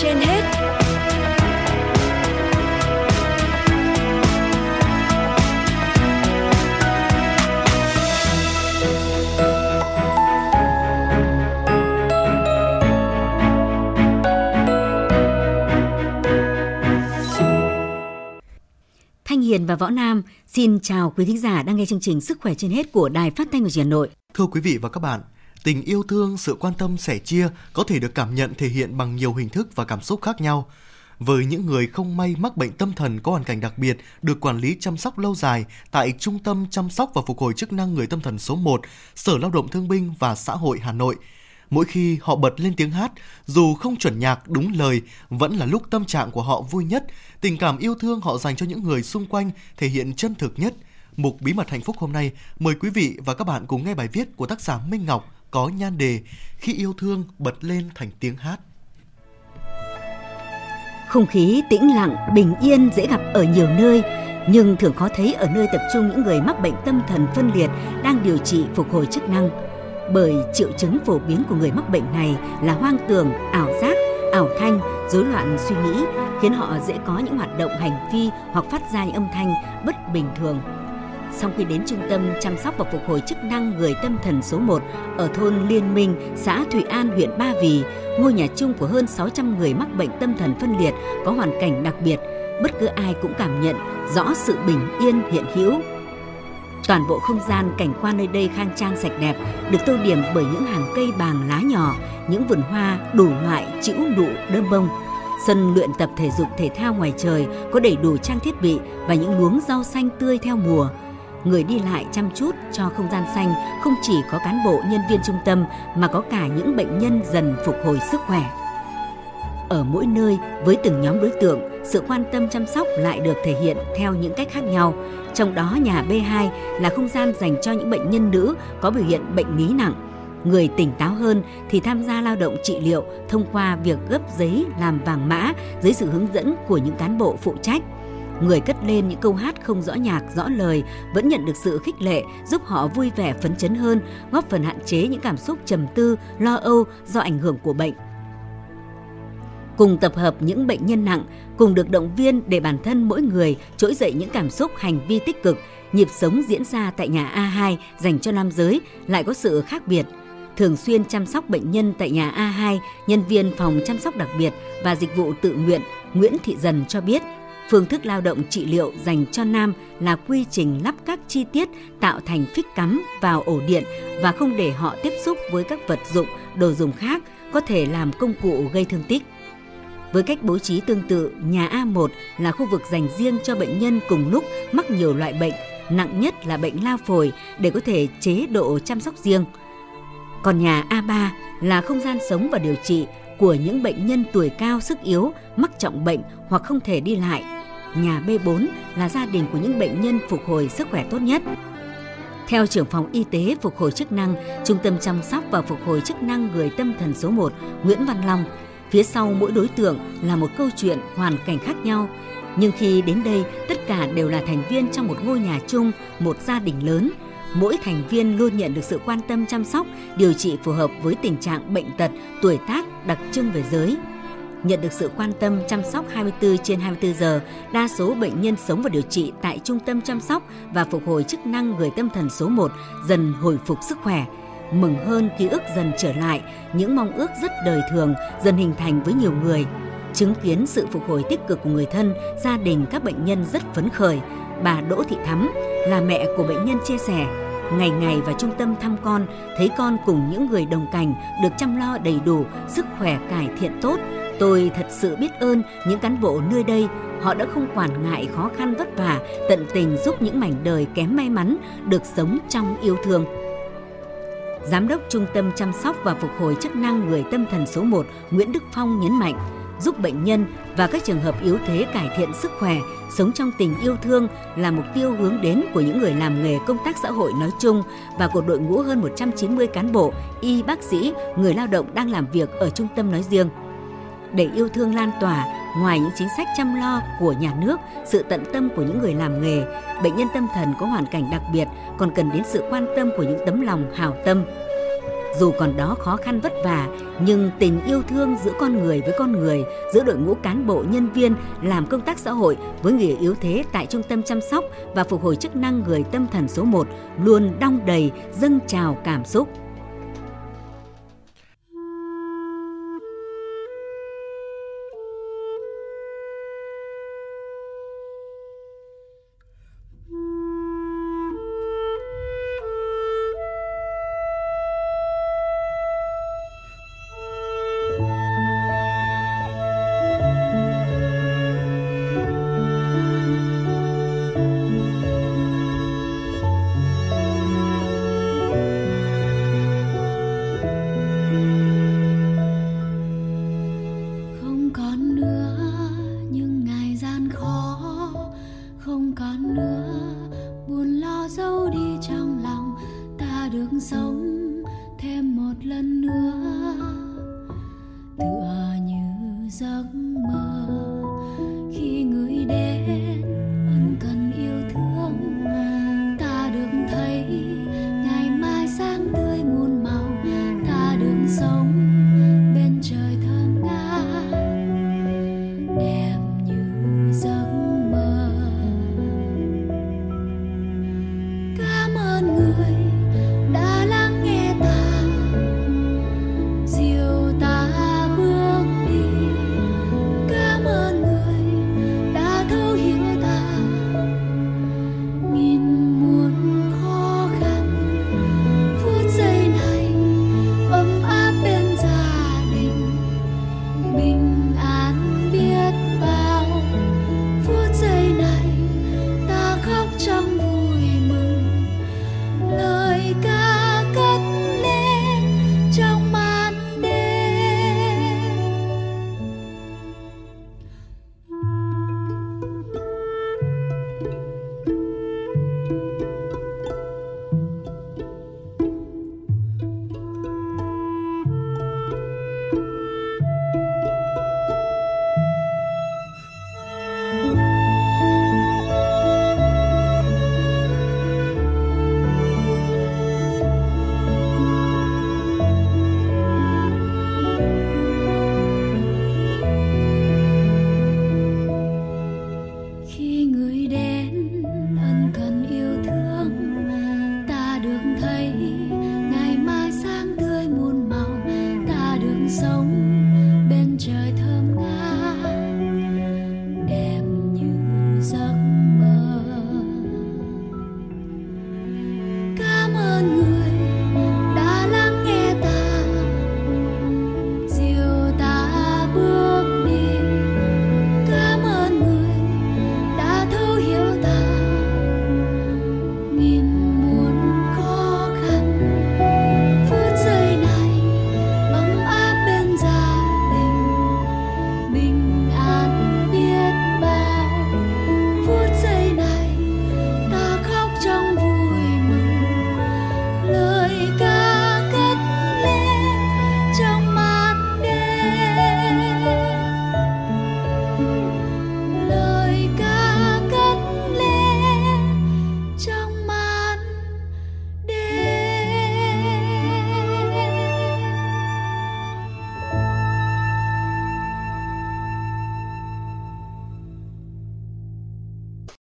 trên hết Thanh Hiền và Võ Nam xin chào quý thính giả đang nghe chương trình Sức khỏe trên hết của Đài Phát thanh và Truyền Nội. Thưa quý vị và các bạn, tình yêu thương, sự quan tâm sẻ chia có thể được cảm nhận thể hiện bằng nhiều hình thức và cảm xúc khác nhau. Với những người không may mắc bệnh tâm thần có hoàn cảnh đặc biệt được quản lý chăm sóc lâu dài tại Trung tâm Chăm sóc và Phục hồi chức năng người tâm thần số 1, Sở Lao động Thương binh và Xã hội Hà Nội, mỗi khi họ bật lên tiếng hát, dù không chuẩn nhạc đúng lời, vẫn là lúc tâm trạng của họ vui nhất, tình cảm yêu thương họ dành cho những người xung quanh thể hiện chân thực nhất. Mục Bí mật hạnh phúc hôm nay mời quý vị và các bạn cùng nghe bài viết của tác giả Minh Ngọc có nhan đề Khi yêu thương bật lên thành tiếng hát. Không khí tĩnh lặng, bình yên dễ gặp ở nhiều nơi, nhưng thường khó thấy ở nơi tập trung những người mắc bệnh tâm thần phân liệt đang điều trị phục hồi chức năng. Bởi triệu chứng phổ biến của người mắc bệnh này là hoang tưởng, ảo giác, ảo thanh, rối loạn suy nghĩ, khiến họ dễ có những hoạt động hành vi hoặc phát ra những âm thanh bất bình thường. Sau khi đến trung tâm chăm sóc và phục hồi chức năng người tâm thần số 1 ở thôn Liên Minh, xã Thụy An, huyện Ba Vì, ngôi nhà chung của hơn 600 người mắc bệnh tâm thần phân liệt có hoàn cảnh đặc biệt, bất cứ ai cũng cảm nhận rõ sự bình yên hiện hữu. Toàn bộ không gian cảnh quan nơi đây khang trang sạch đẹp, được tô điểm bởi những hàng cây bàng lá nhỏ, những vườn hoa đủ loại chữ nụ đơm bông. Sân luyện tập thể dục thể thao ngoài trời có đầy đủ trang thiết bị và những luống rau xanh tươi theo mùa. Người đi lại chăm chút cho không gian xanh không chỉ có cán bộ nhân viên trung tâm mà có cả những bệnh nhân dần phục hồi sức khỏe. Ở mỗi nơi với từng nhóm đối tượng, sự quan tâm chăm sóc lại được thể hiện theo những cách khác nhau. Trong đó nhà B2 là không gian dành cho những bệnh nhân nữ có biểu hiện bệnh lý nặng. Người tỉnh táo hơn thì tham gia lao động trị liệu thông qua việc gấp giấy làm vàng mã dưới sự hướng dẫn của những cán bộ phụ trách. Người cất lên những câu hát không rõ nhạc, rõ lời vẫn nhận được sự khích lệ, giúp họ vui vẻ phấn chấn hơn, góp phần hạn chế những cảm xúc trầm tư, lo âu do ảnh hưởng của bệnh cùng tập hợp những bệnh nhân nặng, cùng được động viên để bản thân mỗi người trỗi dậy những cảm xúc hành vi tích cực, nhịp sống diễn ra tại nhà A2 dành cho nam giới lại có sự khác biệt. Thường xuyên chăm sóc bệnh nhân tại nhà A2, nhân viên phòng chăm sóc đặc biệt và dịch vụ tự nguyện Nguyễn Thị Dần cho biết, phương thức lao động trị liệu dành cho nam là quy trình lắp các chi tiết tạo thành phích cắm vào ổ điện và không để họ tiếp xúc với các vật dụng, đồ dùng khác có thể làm công cụ gây thương tích. Với cách bố trí tương tự, nhà A1 là khu vực dành riêng cho bệnh nhân cùng lúc mắc nhiều loại bệnh, nặng nhất là bệnh lao phổi để có thể chế độ chăm sóc riêng. Còn nhà A3 là không gian sống và điều trị của những bệnh nhân tuổi cao sức yếu, mắc trọng bệnh hoặc không thể đi lại. Nhà B4 là gia đình của những bệnh nhân phục hồi sức khỏe tốt nhất. Theo trưởng phòng y tế phục hồi chức năng, Trung tâm chăm sóc và phục hồi chức năng người tâm thần số 1 Nguyễn Văn Long, Phía sau mỗi đối tượng là một câu chuyện hoàn cảnh khác nhau, nhưng khi đến đây tất cả đều là thành viên trong một ngôi nhà chung, một gia đình lớn. Mỗi thành viên luôn nhận được sự quan tâm chăm sóc, điều trị phù hợp với tình trạng bệnh tật, tuổi tác đặc trưng về giới. Nhận được sự quan tâm chăm sóc 24 trên 24 giờ, đa số bệnh nhân sống và điều trị tại Trung tâm chăm sóc và phục hồi chức năng người tâm thần số 1 dần hồi phục sức khỏe, mừng hơn ký ức dần trở lại, những mong ước rất đời thường dần hình thành với nhiều người. Chứng kiến sự phục hồi tích cực của người thân, gia đình các bệnh nhân rất phấn khởi. Bà Đỗ Thị Thắm là mẹ của bệnh nhân chia sẻ, ngày ngày vào trung tâm thăm con, thấy con cùng những người đồng cảnh được chăm lo đầy đủ, sức khỏe cải thiện tốt. Tôi thật sự biết ơn những cán bộ nơi đây, họ đã không quản ngại khó khăn vất vả, tận tình giúp những mảnh đời kém may mắn được sống trong yêu thương. Giám đốc Trung tâm chăm sóc và phục hồi chức năng người tâm thần số 1 Nguyễn Đức Phong nhấn mạnh, giúp bệnh nhân và các trường hợp yếu thế cải thiện sức khỏe, sống trong tình yêu thương là mục tiêu hướng đến của những người làm nghề công tác xã hội nói chung và của đội ngũ hơn 190 cán bộ, y bác sĩ, người lao động đang làm việc ở trung tâm nói riêng. Để yêu thương lan tỏa, ngoài những chính sách chăm lo của nhà nước, sự tận tâm của những người làm nghề, bệnh nhân tâm thần có hoàn cảnh đặc biệt còn cần đến sự quan tâm của những tấm lòng hảo tâm. dù còn đó khó khăn vất vả, nhưng tình yêu thương giữa con người với con người, giữa đội ngũ cán bộ nhân viên làm công tác xã hội với người yếu thế tại Trung tâm chăm sóc và phục hồi chức năng người tâm thần số 1 luôn đong đầy, dâng trào cảm xúc. 吗？